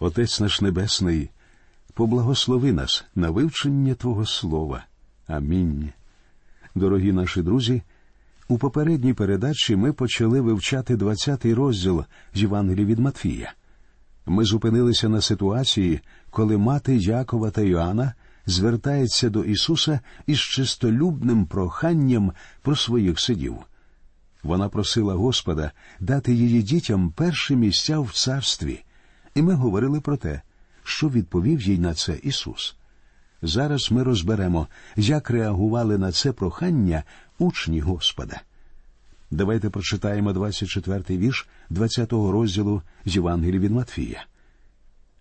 Отець наш Небесний, поблагослови нас на вивчення Твого Слова. Амінь. Дорогі наші друзі. У попередній передачі ми почали вивчати 20-й розділ з Євангелії від Матфія. Ми зупинилися на ситуації, коли мати Якова та Йоанна звертається до Ісуса із чистолюбним проханням про своїх сидів. Вона просила Господа дати її дітям перші місця в царстві, і ми говорили про те, що відповів їй на це Ісус. Зараз ми розберемо, як реагували на це прохання учні Господа. Давайте прочитаємо 24-й вірш 20-го розділу з Євангелії від Матфія.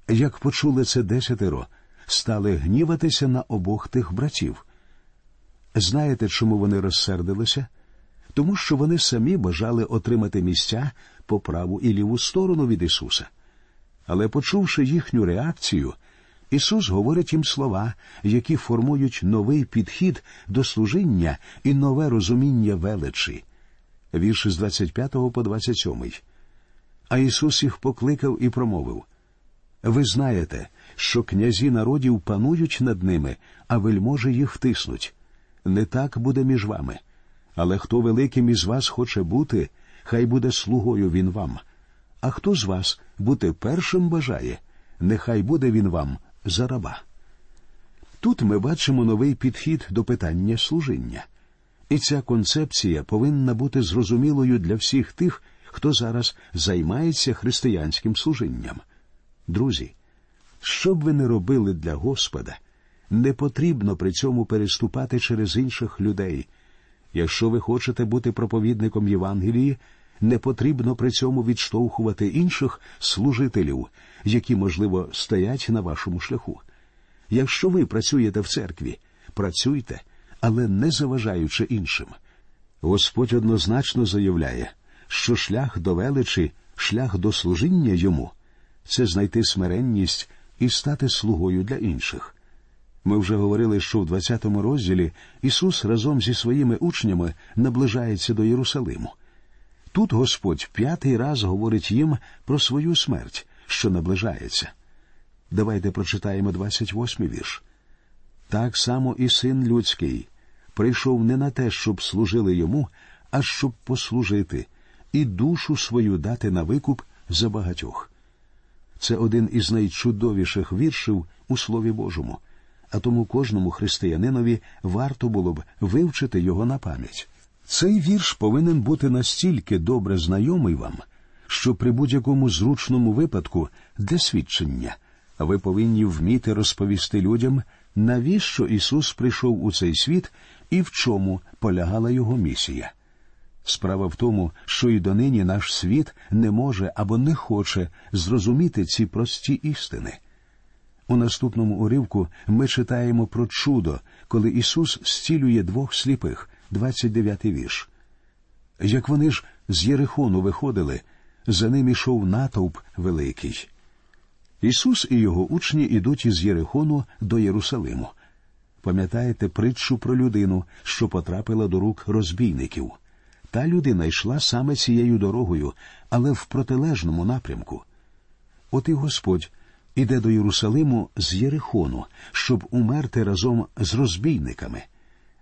Як почули це десятеро, стали гніватися на обох тих братів. Знаєте, чому вони розсердилися? Тому що вони самі бажали отримати місця по праву і ліву сторону від Ісуса. Але, почувши їхню реакцію, Ісус говорить їм слова, які формують новий підхід до служіння і нове розуміння величі. Вірші з 25 по 27. А Ісус їх покликав і промовив Ви знаєте, що князі народів панують над ними, а вельможі їх втиснуть. Не так буде між вами. Але хто великим із вас хоче бути, хай буде слугою він вам. А хто з вас бути першим бажає, нехай буде він вам за раба. Тут ми бачимо новий підхід до питання служіння. І ця концепція повинна бути зрозумілою для всіх тих, хто зараз займається християнським служінням. Друзі, що б ви не робили для Господа, не потрібно при цьому переступати через інших людей. Якщо ви хочете бути проповідником Євангелії, не потрібно при цьому відштовхувати інших служителів, які, можливо, стоять на вашому шляху. Якщо ви працюєте в церкві, працюйте, але не заважаючи іншим. Господь однозначно заявляє, що шлях до величі, шлях до служіння йому це знайти смиренність і стати слугою для інших. Ми вже говорили, що в 20-му розділі Ісус разом зі своїми учнями наближається до Єрусалиму. Тут Господь п'ятий раз говорить їм про свою смерть, що наближається. Давайте прочитаємо 28-й вірш. Так само і син людський прийшов не на те, щоб служили йому, а щоб послужити, і душу свою дати на викуп за багатьох. Це один із найчудовіших віршів у Слові Божому, а тому кожному християнинові варто було б вивчити його на пам'ять. Цей вірш повинен бути настільки добре знайомий вам, що при будь-якому зручному випадку для свідчення ви повинні вміти розповісти людям, навіщо Ісус прийшов у цей світ і в чому полягала його місія. Справа в тому, що і донині наш світ не може або не хоче зрозуміти ці прості істини. У наступному уривку ми читаємо про чудо, коли Ісус зцілює двох сліпих, 29-й вірш. Як вони ж з Єрихону виходили, за ним ішов натовп великий. Ісус і його учні ідуть із Єрихону до Єрусалиму. Пам'ятаєте притчу про людину, що потрапила до рук розбійників. Та людина йшла саме цією дорогою, але в протилежному напрямку. От і Господь іде до Єрусалиму з Єрихону, щоб умерти разом з розбійниками.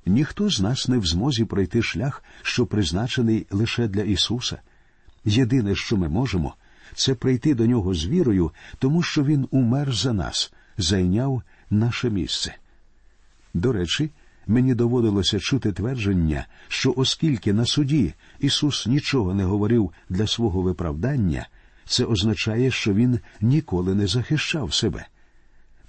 Ніхто з нас не в змозі пройти шлях, що призначений лише для Ісуса. Єдине, що ми можемо, це прийти до нього з вірою, тому що Він умер за нас, зайняв наше місце. До речі, мені доводилося чути твердження, що оскільки на суді Ісус нічого не говорив для свого виправдання, це означає, що Він ніколи не захищав себе.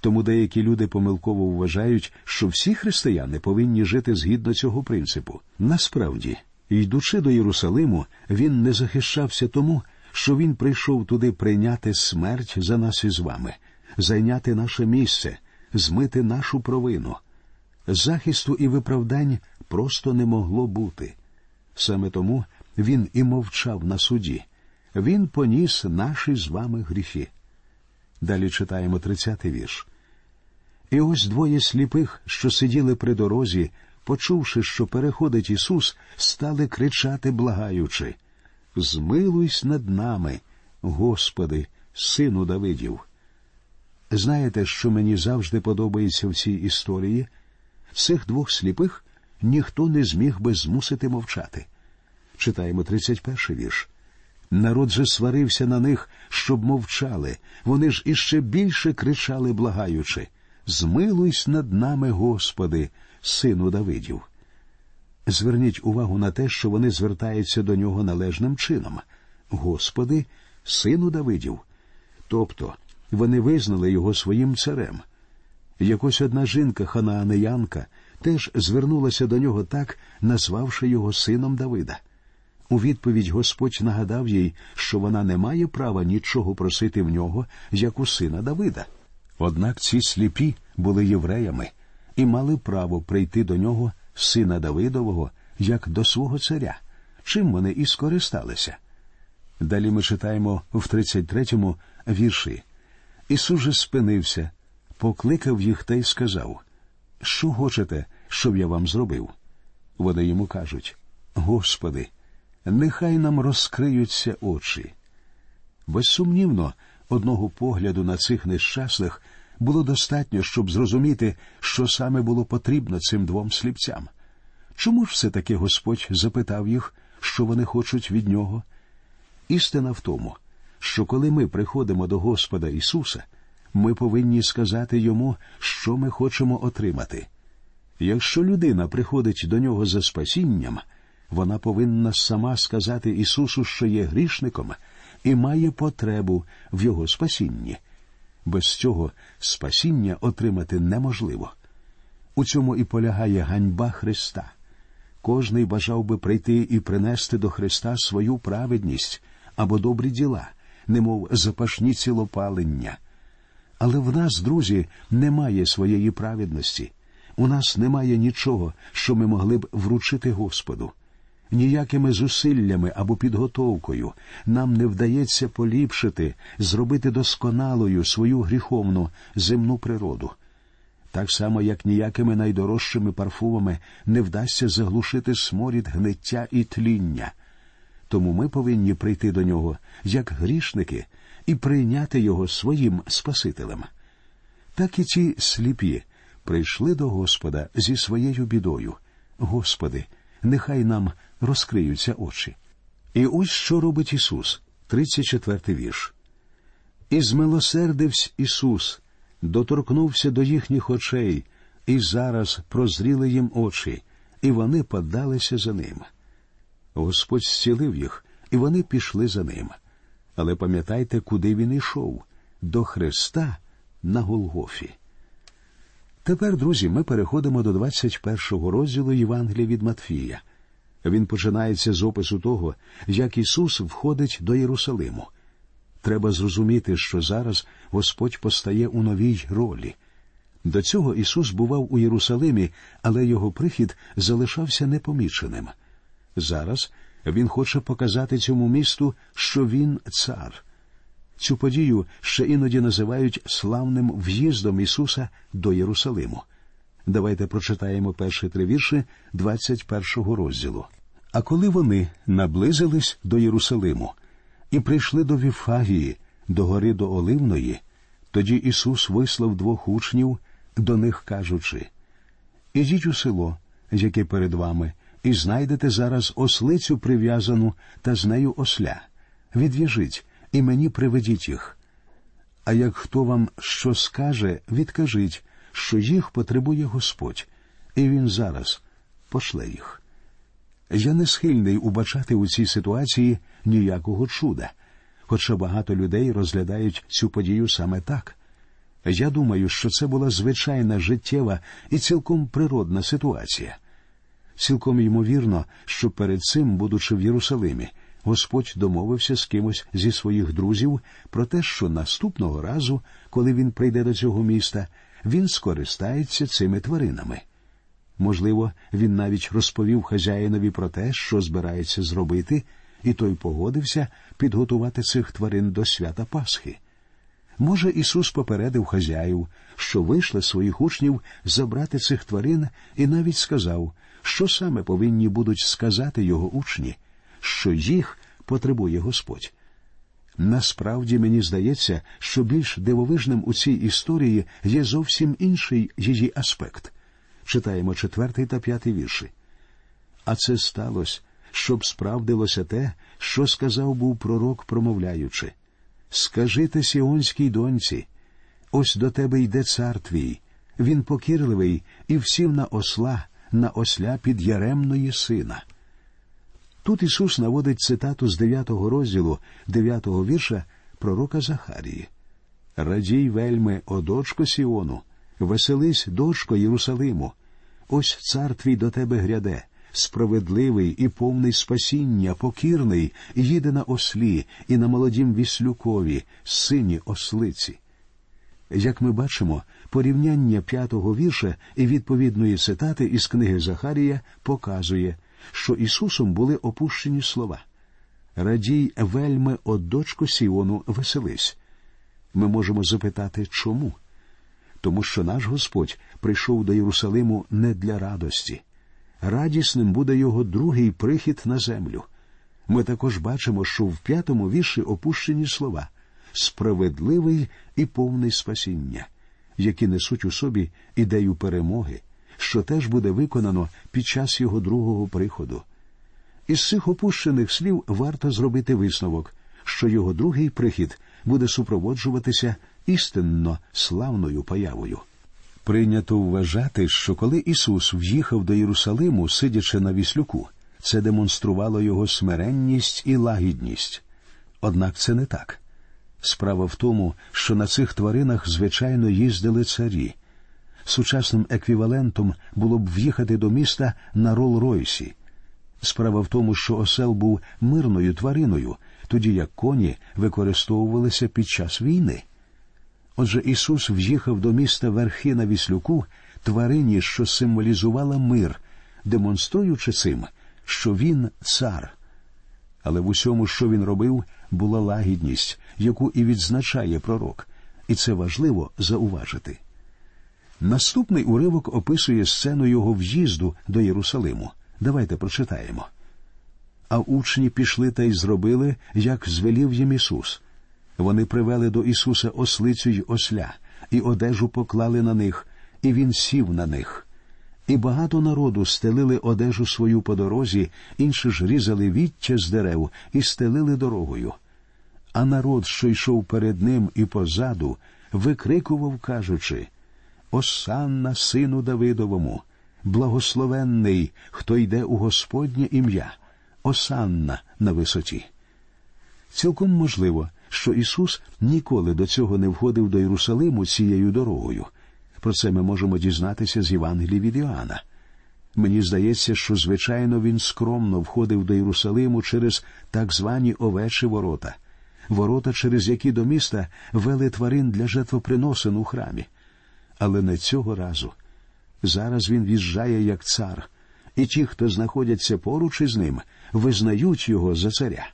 Тому деякі люди помилково вважають, що всі християни повинні жити згідно цього принципу. Насправді, йдучи до Єрусалиму, він не захищався тому, що він прийшов туди прийняти смерть за нас із вами, зайняти наше місце, змити нашу провину. Захисту і виправдань просто не могло бути. Саме тому він і мовчав на суді. Він поніс наші з вами гріхи. Далі читаємо тридцятий вірш. І ось двоє сліпих, що сиділи при дорозі, почувши, що переходить Ісус, стали кричати, благаючи Змилуйсь над нами, Господи, Сину Давидів. Знаєте, що мені завжди подобається в цій історії? Цих двох сліпих ніхто не зміг би змусити мовчати. Читаємо 31 вірш. Народ же сварився на них, щоб мовчали. Вони ж іще більше кричали, благаючи Змилуйсь над нами, Господи, сину Давидів. Зверніть увагу на те, що вони звертаються до нього належним чином. Господи, сину Давидів. Тобто вони визнали його своїм царем. Якось одна жінка, ханаанеянка, теж звернулася до нього так, назвавши його сином Давида. У відповідь Господь нагадав їй, що вона не має права нічого просити в нього, як у сина Давида. Однак ці сліпі були євреями і мали право прийти до нього, сина Давидового, як до свого царя, чим вони і скористалися. Далі ми читаємо в 33-му вірші. Ісус же спинився, покликав їх та й сказав Що хочете, щоб я вам зробив? Вони йому кажуть Господи, нехай нам розкриються очі. Безсумнівно, одного погляду на цих нещасних було достатньо, щоб зрозуміти, що саме було потрібно цим двом сліпцям. Чому ж все таки Господь запитав їх, що вони хочуть від нього? Істина в тому, що коли ми приходимо до Господа Ісуса, ми повинні сказати йому, що ми хочемо отримати. Якщо людина приходить до нього за спасінням, вона повинна сама сказати Ісусу, що є грішником, і має потребу в Його спасінні. Без цього спасіння отримати неможливо. У цьому і полягає ганьба Христа. Кожний бажав би прийти і принести до Христа свою праведність або добрі діла, немов запашні цілопалення. Але в нас, друзі, немає своєї праведності. У нас немає нічого, що ми могли б вручити Господу. Ніякими зусиллями або підготовкою нам не вдається поліпшити, зробити досконалою свою гріховну земну природу. Так само, як ніякими найдорожчими парфумами не вдасться заглушити сморід гниття і тління. Тому ми повинні прийти до нього як грішники і прийняти його своїм Спасителем. Так і ці сліпі прийшли до Господа зі своєю бідою. Господи, нехай нам розкриються очі. І ось що робить Ісус, 34-й вірш. І змилосердився Ісус, доторкнувся до їхніх очей, і зараз прозріли їм очі, і вони подалися за ним. Господь зцілив їх, і вони пішли за ним. Але пам'ятайте, куди він йшов до Христа на Голгофі. Тепер, друзі, ми переходимо до 21-го розділу Євангелія від Матфія. Він починається з опису того, як Ісус входить до Єрусалиму. Треба зрозуміти, що зараз Господь постає у новій ролі. До цього Ісус бував у Єрусалимі, але його прихід залишався непоміченим. Зараз Він хоче показати цьому місту, що він цар. Цю подію ще іноді називають славним в'їздом Ісуса до Єрусалиму. Давайте прочитаємо перші три вірші 21-го розділу. А коли вони наблизились до Єрусалиму і прийшли до Віфагії, до гори до Оливної, тоді Ісус вислав двох учнів, до них кажучи Ідіть у село, яке перед вами, і знайдете зараз ослицю прив'язану та з нею осля. Відв'яжіть і мені приведіть їх. А як хто вам що скаже, відкажіть, що їх потребує Господь, і Він зараз пошле їх. Я не схильний убачати у цій ситуації ніякого чуда, хоча багато людей розглядають цю подію саме так. Я думаю, що це була звичайна життєва і цілком природна ситуація. Цілком ймовірно, що перед цим, будучи в Єрусалимі, Господь домовився з кимось зі своїх друзів про те, що наступного разу, коли він прийде до цього міста, він скористається цими тваринами. Можливо, він навіть розповів хазяїнові про те, що збирається зробити, і той погодився підготувати цих тварин до свята Пасхи. Може, Ісус попередив хазяїв, що вийшли своїх учнів забрати цих тварин, і навіть сказав, що саме повинні будуть сказати його учні, що їх потребує Господь. Насправді мені здається, що більш дивовижним у цій історії є зовсім інший її аспект. Читаємо четвертий та п'ятий вірші. А це сталося, щоб справдилося те, що сказав був пророк, промовляючи Скажите сіонській доньці, ось до тебе йде цар твій, він покірливий і всім на осла, на осля під яремної сина. Тут Ісус наводить цитату з 9 розділу 9 вірша пророка Захарії. Радій вельми, о дочко Сіону, веселись, дочко Єрусалиму. Ось цар твій до тебе гряде, справедливий і повний спасіння, покірний, їде на ослі і на молодім віслюкові, сині ослиці. Як ми бачимо, порівняння п'ятого вірша і відповідної цитати із книги Захарія показує, що Ісусом були опущені слова. Радій вельми от дочку Сіону веселись. Ми можемо запитати, чому? Тому що наш Господь прийшов до Єрусалиму не для радості. Радісним буде його другий прихід на землю. Ми також бачимо, що в п'ятому вірші опущені слова справедливий і повний спасіння, які несуть у собі ідею перемоги, що теж буде виконано під час його другого приходу. Із цих опущених слів варто зробити висновок, що його другий прихід буде супроводжуватися істинно славною появою. Прийнято вважати, що коли Ісус в'їхав до Єрусалиму, сидячи на віслюку, це демонструвало його смиренність і лагідність. Однак це не так. Справа в тому, що на цих тваринах звичайно їздили царі. Сучасним еквівалентом було б в'їхати до міста на Рол-Ройсі. Справа в тому, що осел був мирною твариною, тоді як коні використовувалися під час війни. Отже, Ісус в'їхав до міста верхи на віслюку, тварині, що символізувала мир, демонструючи цим, що він цар. Але в усьому, що він робив, була лагідність, яку і відзначає пророк, і це важливо зауважити. Наступний уривок описує сцену його в'їзду до Єрусалиму. Давайте прочитаємо. А учні пішли та й зробили, як звелів їм Ісус. Вони привели до Ісуса ослицю й осля, і одежу поклали на них, і він сів на них. І багато народу стелили одежу свою по дорозі, інші ж різали віття з дерев і стелили дорогою. А народ, що йшов перед ним і позаду, викрикував, кажучи Осанна, сину Давидовому, благословенний, хто йде у Господнє ім'я, Осанна на висоті. Цілком можливо, що Ісус ніколи до цього не входив до Єрусалиму цією дорогою. Про це ми можемо дізнатися з Євангелії від Іоанна. Мені здається, що звичайно він скромно входив до Єрусалиму через так звані овечі ворота, ворота, через які до міста вели тварин для жертвоприносин у храмі. Але не цього разу. Зараз він в'їжджає як цар, і ті, хто знаходяться поруч із ним, визнають його за царя.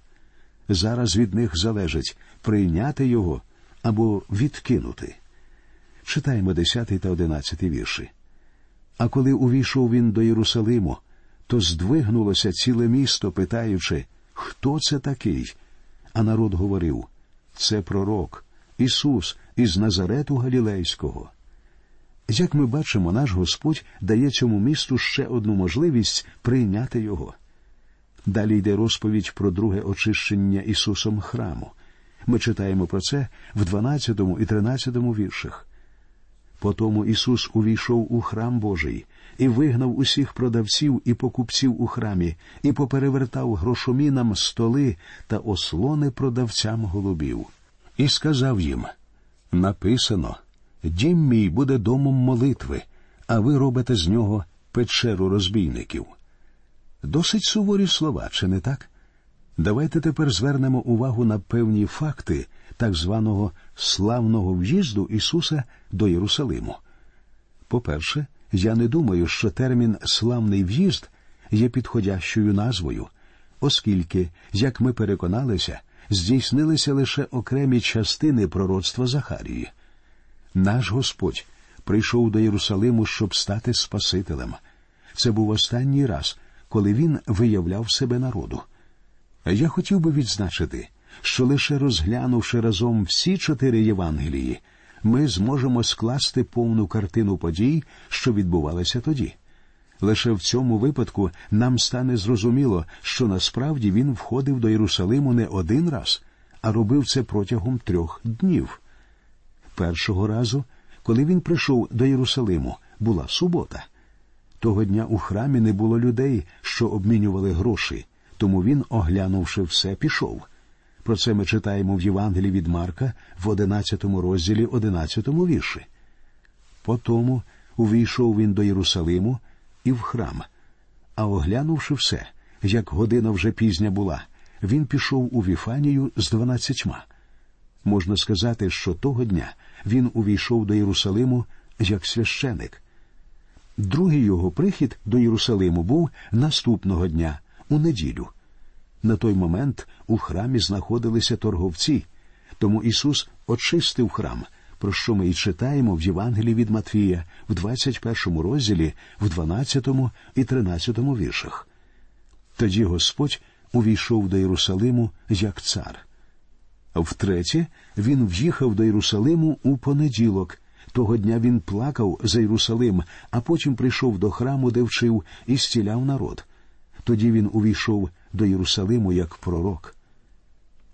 Зараз від них залежить прийняти його або відкинути. Читаємо 10 та 11 вірші. А коли увійшов він до Єрусалиму, то здвигнулося ціле місто, питаючи, хто це такий? А народ говорив це пророк, Ісус із Назарету Галілейського. Як ми бачимо, наш Господь дає цьому місту ще одну можливість прийняти його. Далі йде розповідь про друге очищення Ісусом храму. Ми читаємо про це в 12 і 13 віршах. Потому Ісус увійшов у храм Божий і вигнав усіх продавців і покупців у храмі, і поперевертав грошомінам столи та ослони продавцям голубів. І сказав їм написано Дім мій буде домом молитви, а ви робите з нього печеру розбійників. Досить суворі слова, чи не так? Давайте тепер звернемо увагу на певні факти так званого славного в'їзду Ісуса до Єрусалиму. По-перше, я не думаю, що термін славний в'їзд є підходящою назвою, оскільки, як ми переконалися, здійснилися лише окремі частини пророцтва Захарії. Наш Господь прийшов до Єрусалиму, щоб стати Спасителем. Це був останній раз, коли він виявляв себе народу. Я хотів би відзначити, що лише розглянувши разом всі чотири Євангелії, ми зможемо скласти повну картину подій, що відбувалися тоді. Лише в цьому випадку нам стане зрозуміло, що насправді він входив до Єрусалиму не один раз, а робив це протягом трьох днів. Першого разу, коли він прийшов до Єрусалиму, була субота. Того дня у храмі не було людей, що обмінювали гроші, тому він, оглянувши все, пішов. Про це ми читаємо в Євангелії від Марка в одинадцятому розділі одинадцятому вірші. Потому увійшов він до Єрусалиму і в храм. А оглянувши все, як година вже пізня була, він пішов у Віфанію з дванадцятьма. Можна сказати, що того дня він увійшов до Єрусалиму як священик. Другий його прихід до Єрусалиму був наступного дня, у неділю. На той момент у храмі знаходилися торговці, тому Ісус очистив храм, про що ми і читаємо в Євангелії від Матвія в 21 розділі, в 12 і 13 віршах. Тоді Господь увійшов до Єрусалиму як цар. Втретє, він в'їхав до Єрусалиму у понеділок. Того дня він плакав за Єрусалим, а потім прийшов до храму, де вчив і стіляв народ. Тоді він увійшов до Єрусалиму як пророк.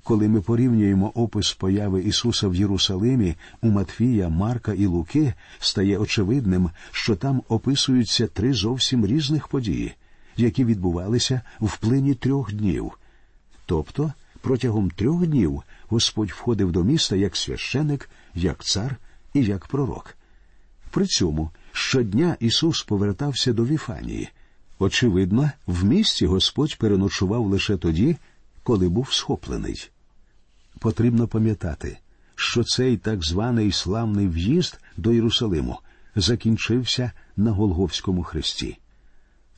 Коли ми порівнюємо опис появи Ісуса в Єрусалимі у Матфія, Марка і Луки, стає очевидним, що там описуються три зовсім різних події, які відбувалися в плині трьох днів. Тобто протягом трьох днів Господь входив до міста як священик, як цар і як пророк. При цьому щодня Ісус повертався до Віфанії. Очевидно, в місті Господь переночував лише тоді, коли був схоплений. Потрібно пам'ятати, що цей так званий славний в'їзд до Єрусалиму закінчився на Голговському хресті.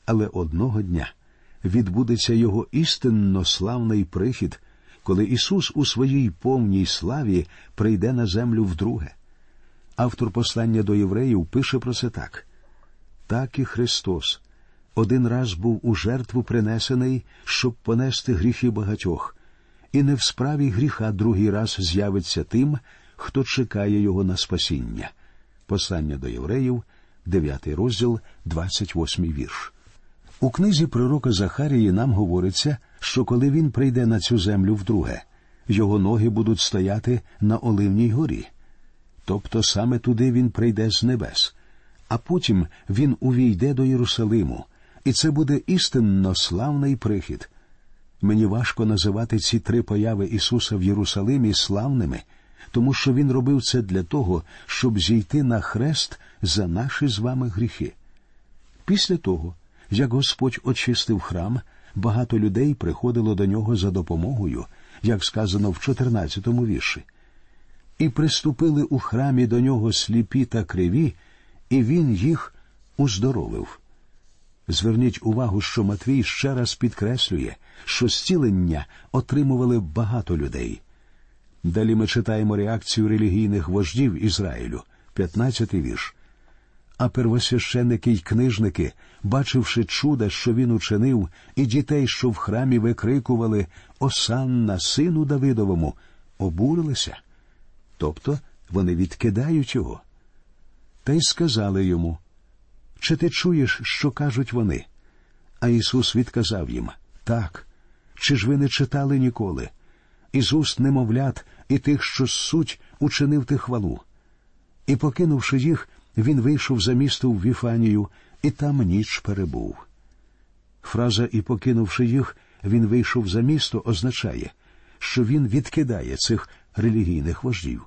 Але одного дня відбудеться його істинно славний прихід, коли Ісус у своїй повній славі прийде на землю вдруге. Автор послання до євреїв пише про це так: так і Христос один раз був у жертву принесений, щоб понести гріхи багатьох, і не в справі гріха другий раз з'явиться тим, хто чекає його на спасіння. Послання до євреїв, 9 розділ, 28 вірш. У книзі пророка Захарії нам говориться, що коли він прийде на цю землю вдруге, його ноги будуть стояти на Оливній горі. Тобто саме туди він прийде з небес, а потім він увійде до Єрусалиму, і це буде істинно славний прихід. Мені важко називати ці три появи Ісуса в Єрусалимі славними, тому що Він робив це для того, щоб зійти на хрест за наші з вами гріхи. Після того, як Господь очистив храм, багато людей приходило до нього за допомогою, як сказано в 14-му вірші. І приступили у храмі до нього сліпі та криві, і він їх уздоровив. Зверніть увагу, що Матвій ще раз підкреслює, що зцілення отримували багато людей. Далі ми читаємо реакцію релігійних вождів Ізраїлю, 15-й вірш. А первосвященники й книжники, бачивши чуда, що він учинив, і дітей, що в храмі викрикували Осанна, сину Давидовому, обурилися. Тобто вони відкидають його. Та й сказали йому чи ти чуєш, що кажуть вони? А Ісус відказав їм так. Чи ж ви не читали ніколи? Із уст немовлят і тих, що суть, учинив ти хвалу. І, покинувши їх, він вийшов за місто в Віфанію, і там ніч перебув. Фраза і покинувши їх, він вийшов за місто, означає, що він відкидає цих релігійних вождів.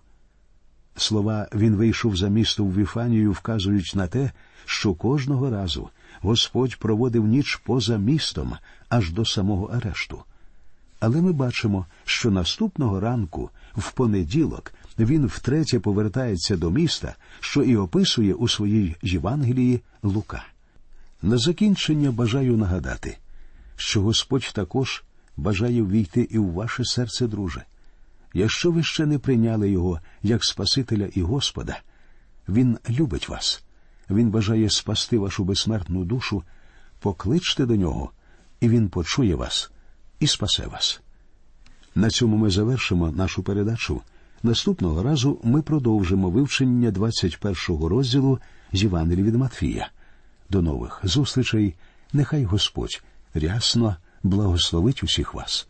Слова він вийшов за місто в Віфанію вказують на те, що кожного разу Господь проводив ніч поза містом аж до самого арешту. Але ми бачимо, що наступного ранку, в понеділок, він втретє повертається до міста, що і описує у своїй Євангелії Лука. На закінчення бажаю нагадати, що Господь також бажає ввійти і в ваше серце, друже. Якщо ви ще не прийняли його як Спасителя і Господа, Він любить вас. Він бажає спасти вашу безсмертну душу, покличте до нього, і Він почує вас і спасе вас. На цьому ми завершимо нашу передачу. Наступного разу ми продовжимо вивчення 21-го розділу з Євангелії від Матфія. До нових зустрічей. Нехай Господь рясно благословить усіх вас.